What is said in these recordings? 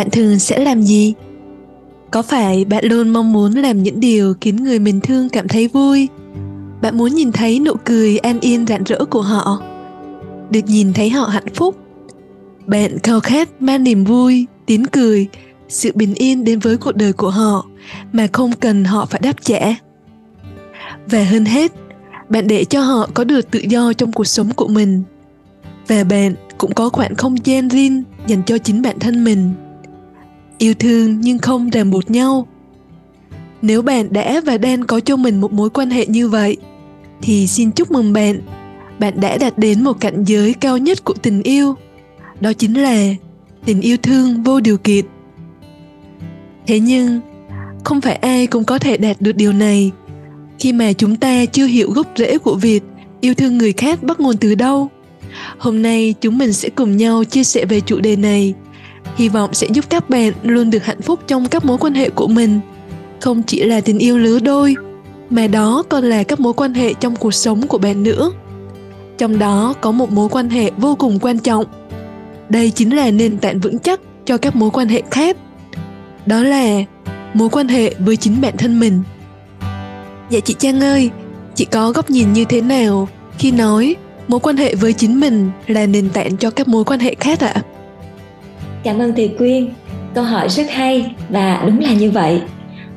bạn thường sẽ làm gì? Có phải bạn luôn mong muốn làm những điều khiến người mình thương cảm thấy vui? Bạn muốn nhìn thấy nụ cười an yên rạng rỡ của họ? Được nhìn thấy họ hạnh phúc? Bạn khao khát mang niềm vui, tiếng cười, sự bình yên đến với cuộc đời của họ mà không cần họ phải đáp trả. Và hơn hết, bạn để cho họ có được tự do trong cuộc sống của mình. Và bạn cũng có khoảng không gian riêng dành cho chính bản thân mình yêu thương nhưng không ràng buộc nhau. Nếu bạn đã và đang có cho mình một mối quan hệ như vậy, thì xin chúc mừng bạn. Bạn đã đạt đến một cảnh giới cao nhất của tình yêu. Đó chính là tình yêu thương vô điều kiện. Thế nhưng, không phải ai cũng có thể đạt được điều này. Khi mà chúng ta chưa hiểu gốc rễ của việc yêu thương người khác bắt nguồn từ đâu, hôm nay chúng mình sẽ cùng nhau chia sẻ về chủ đề này hy vọng sẽ giúp các bạn luôn được hạnh phúc trong các mối quan hệ của mình. Không chỉ là tình yêu lứa đôi, mà đó còn là các mối quan hệ trong cuộc sống của bạn nữa. Trong đó có một mối quan hệ vô cùng quan trọng. Đây chính là nền tảng vững chắc cho các mối quan hệ khác. Đó là mối quan hệ với chính bản thân mình. Dạ chị trang ơi, chị có góc nhìn như thế nào khi nói mối quan hệ với chính mình là nền tảng cho các mối quan hệ khác ạ? à? Cảm ơn thầy Quyên. Câu hỏi rất hay và đúng là như vậy.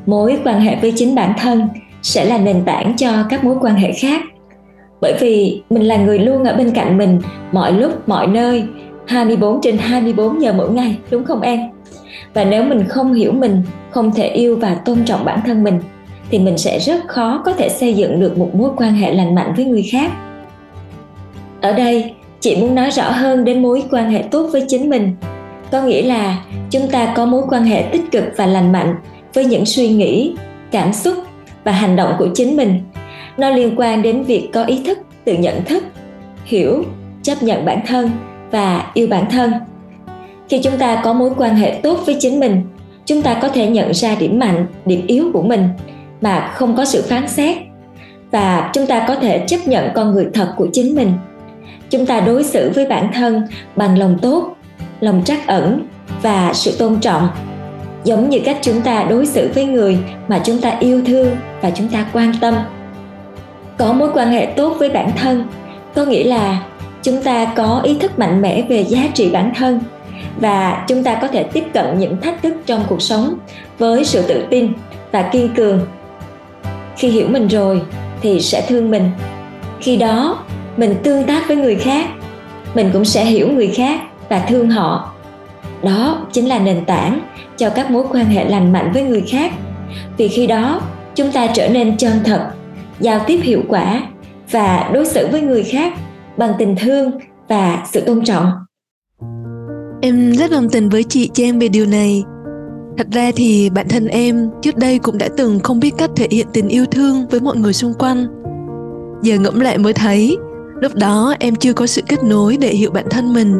Mối quan hệ với chính bản thân sẽ là nền tảng cho các mối quan hệ khác. Bởi vì mình là người luôn ở bên cạnh mình mọi lúc, mọi nơi, 24 trên 24 giờ mỗi ngày, đúng không em? Và nếu mình không hiểu mình, không thể yêu và tôn trọng bản thân mình thì mình sẽ rất khó có thể xây dựng được một mối quan hệ lành mạnh với người khác. Ở đây, chị muốn nói rõ hơn đến mối quan hệ tốt với chính mình có nghĩa là chúng ta có mối quan hệ tích cực và lành mạnh với những suy nghĩ, cảm xúc và hành động của chính mình. Nó liên quan đến việc có ý thức, tự nhận thức, hiểu, chấp nhận bản thân và yêu bản thân. Khi chúng ta có mối quan hệ tốt với chính mình, chúng ta có thể nhận ra điểm mạnh, điểm yếu của mình mà không có sự phán xét. Và chúng ta có thể chấp nhận con người thật của chính mình. Chúng ta đối xử với bản thân bằng lòng tốt lòng trắc ẩn và sự tôn trọng, giống như cách chúng ta đối xử với người mà chúng ta yêu thương và chúng ta quan tâm. Có mối quan hệ tốt với bản thân, có nghĩa là chúng ta có ý thức mạnh mẽ về giá trị bản thân và chúng ta có thể tiếp cận những thách thức trong cuộc sống với sự tự tin và kiên cường. Khi hiểu mình rồi thì sẽ thương mình. Khi đó, mình tương tác với người khác, mình cũng sẽ hiểu người khác và thương họ. Đó chính là nền tảng cho các mối quan hệ lành mạnh với người khác. Vì khi đó, chúng ta trở nên chân thật, giao tiếp hiệu quả và đối xử với người khác bằng tình thương và sự tôn trọng. Em rất đồng tình với chị trang về điều này. Thật ra thì bản thân em trước đây cũng đã từng không biết cách thể hiện tình yêu thương với mọi người xung quanh. Giờ ngẫm lại mới thấy, lúc đó em chưa có sự kết nối để hiểu bản thân mình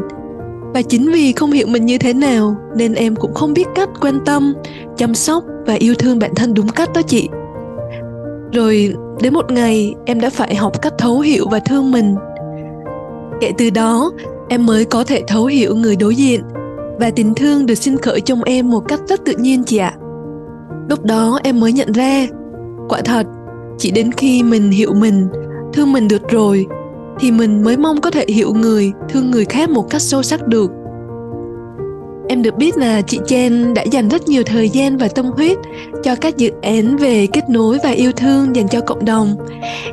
và chính vì không hiểu mình như thế nào, nên em cũng không biết cách quan tâm, chăm sóc và yêu thương bản thân đúng cách đó chị. Rồi đến một ngày, em đã phải học cách thấu hiểu và thương mình. Kể từ đó, em mới có thể thấu hiểu người đối diện và tình thương được sinh khởi trong em một cách rất tự nhiên chị ạ. Lúc đó em mới nhận ra, quả thật, chỉ đến khi mình hiểu mình, thương mình được rồi thì mình mới mong có thể hiểu người, thương người khác một cách sâu sắc được. Em được biết là chị Chen đã dành rất nhiều thời gian và tâm huyết cho các dự án về kết nối và yêu thương dành cho cộng đồng.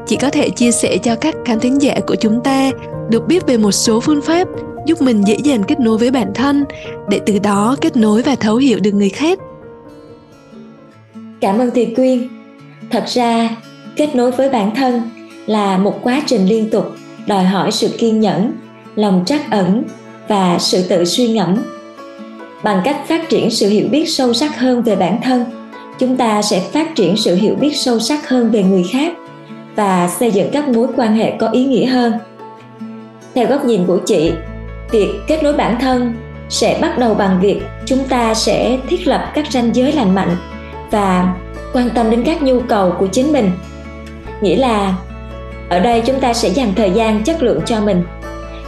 Chị có thể chia sẻ cho các khán thính giả của chúng ta được biết về một số phương pháp giúp mình dễ dàng kết nối với bản thân để từ đó kết nối và thấu hiểu được người khác. Cảm ơn Thùy Quyên. Thật ra, kết nối với bản thân là một quá trình liên tục đòi hỏi sự kiên nhẫn, lòng trắc ẩn và sự tự suy ngẫm. Bằng cách phát triển sự hiểu biết sâu sắc hơn về bản thân, chúng ta sẽ phát triển sự hiểu biết sâu sắc hơn về người khác và xây dựng các mối quan hệ có ý nghĩa hơn. Theo góc nhìn của chị, việc kết nối bản thân sẽ bắt đầu bằng việc chúng ta sẽ thiết lập các ranh giới lành mạnh và quan tâm đến các nhu cầu của chính mình. Nghĩa là ở đây chúng ta sẽ dành thời gian chất lượng cho mình.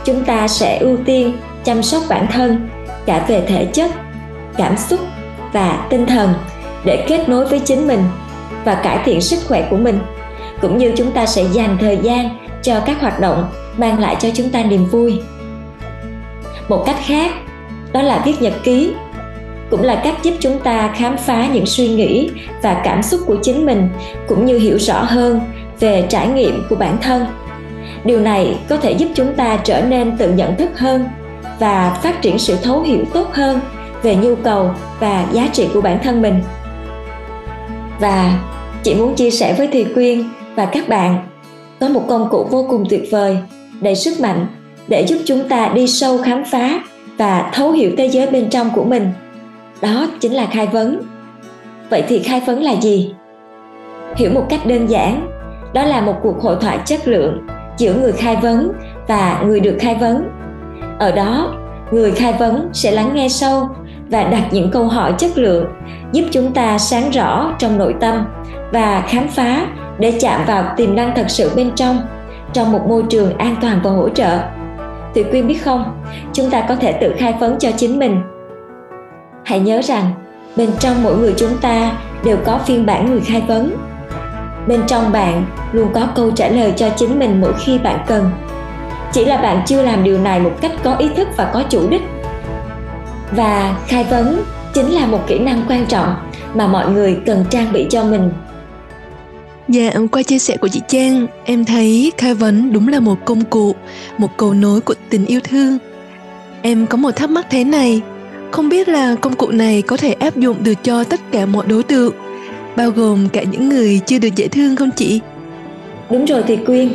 Chúng ta sẽ ưu tiên chăm sóc bản thân cả về thể chất, cảm xúc và tinh thần để kết nối với chính mình và cải thiện sức khỏe của mình. Cũng như chúng ta sẽ dành thời gian cho các hoạt động mang lại cho chúng ta niềm vui. Một cách khác, đó là viết nhật ký, cũng là cách giúp chúng ta khám phá những suy nghĩ và cảm xúc của chính mình, cũng như hiểu rõ hơn về trải nghiệm của bản thân. Điều này có thể giúp chúng ta trở nên tự nhận thức hơn và phát triển sự thấu hiểu tốt hơn về nhu cầu và giá trị của bản thân mình. Và chị muốn chia sẻ với Thùy Quyên và các bạn, có một công cụ vô cùng tuyệt vời đầy sức mạnh để giúp chúng ta đi sâu khám phá và thấu hiểu thế giới bên trong của mình. Đó chính là khai vấn. Vậy thì khai vấn là gì? Hiểu một cách đơn giản đó là một cuộc hội thoại chất lượng giữa người khai vấn và người được khai vấn ở đó người khai vấn sẽ lắng nghe sâu và đặt những câu hỏi chất lượng giúp chúng ta sáng rõ trong nội tâm và khám phá để chạm vào tiềm năng thật sự bên trong trong một môi trường an toàn và hỗ trợ Thủy Quyên biết không, chúng ta có thể tự khai vấn cho chính mình. Hãy nhớ rằng, bên trong mỗi người chúng ta đều có phiên bản người khai vấn. Bên trong bạn luôn có câu trả lời cho chính mình mỗi khi bạn cần. Chỉ là bạn chưa làm điều này một cách có ý thức và có chủ đích. Và khai vấn chính là một kỹ năng quan trọng mà mọi người cần trang bị cho mình Dạ, qua chia sẻ của chị Trang, em thấy khai vấn đúng là một công cụ, một cầu nối của tình yêu thương. Em có một thắc mắc thế này, không biết là công cụ này có thể áp dụng được cho tất cả mọi đối tượng, bao gồm cả những người chưa được dễ thương không chị? Đúng rồi thì Quyên,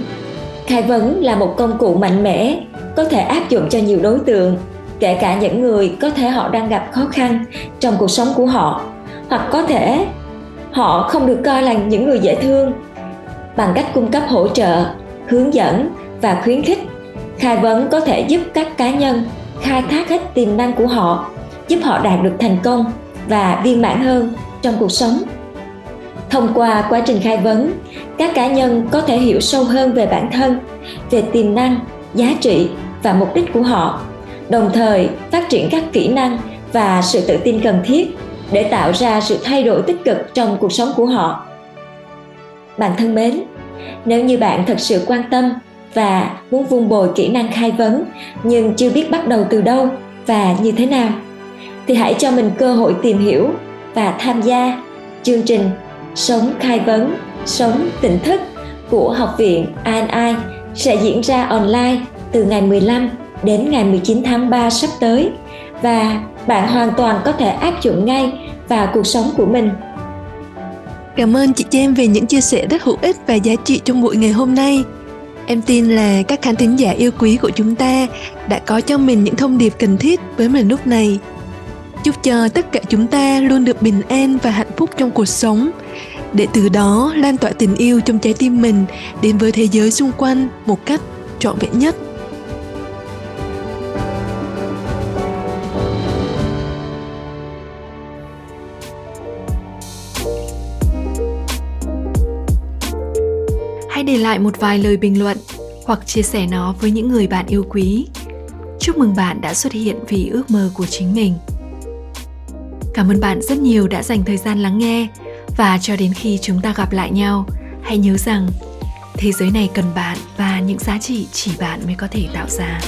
khai vấn là một công cụ mạnh mẽ, có thể áp dụng cho nhiều đối tượng, kể cả những người có thể họ đang gặp khó khăn trong cuộc sống của họ, hoặc có thể họ không được coi là những người dễ thương. Bằng cách cung cấp hỗ trợ hướng dẫn và khuyến khích khai vấn có thể giúp các cá nhân khai thác hết tiềm năng của họ giúp họ đạt được thành công và viên mãn hơn trong cuộc sống thông qua quá trình khai vấn, các cá nhân có thể hiểu sâu hơn về bản thân, về tiềm năng, giá trị và mục đích của họ, đồng thời phát triển các kỹ năng và sự tự tin cần thiết để tạo ra sự thay đổi tích cực trong cuộc sống của họ. Bạn thân mến, nếu như bạn thật sự quan tâm và muốn vun bồi kỹ năng khai vấn nhưng chưa biết bắt đầu từ đâu và như thế nào, thì hãy cho mình cơ hội tìm hiểu và tham gia chương trình Sống khai vấn, sống tỉnh thức của Học viện ANI sẽ diễn ra online từ ngày 15 đến ngày 19 tháng 3 sắp tới và bạn hoàn toàn có thể áp dụng ngay vào cuộc sống của mình Cảm ơn chị Jem về những chia sẻ rất hữu ích và giá trị trong buổi ngày hôm nay. Em tin là các khán thính giả yêu quý của chúng ta đã có cho mình những thông điệp cần thiết với mình lúc này. Chúc cho tất cả chúng ta luôn được bình an và hạnh phúc trong cuộc sống, để từ đó lan tỏa tình yêu trong trái tim mình đến với thế giới xung quanh một cách trọn vẹn nhất. hãy để lại một vài lời bình luận hoặc chia sẻ nó với những người bạn yêu quý. Chúc mừng bạn đã xuất hiện vì ước mơ của chính mình. Cảm ơn bạn rất nhiều đã dành thời gian lắng nghe và cho đến khi chúng ta gặp lại nhau, hãy nhớ rằng thế giới này cần bạn và những giá trị chỉ bạn mới có thể tạo ra.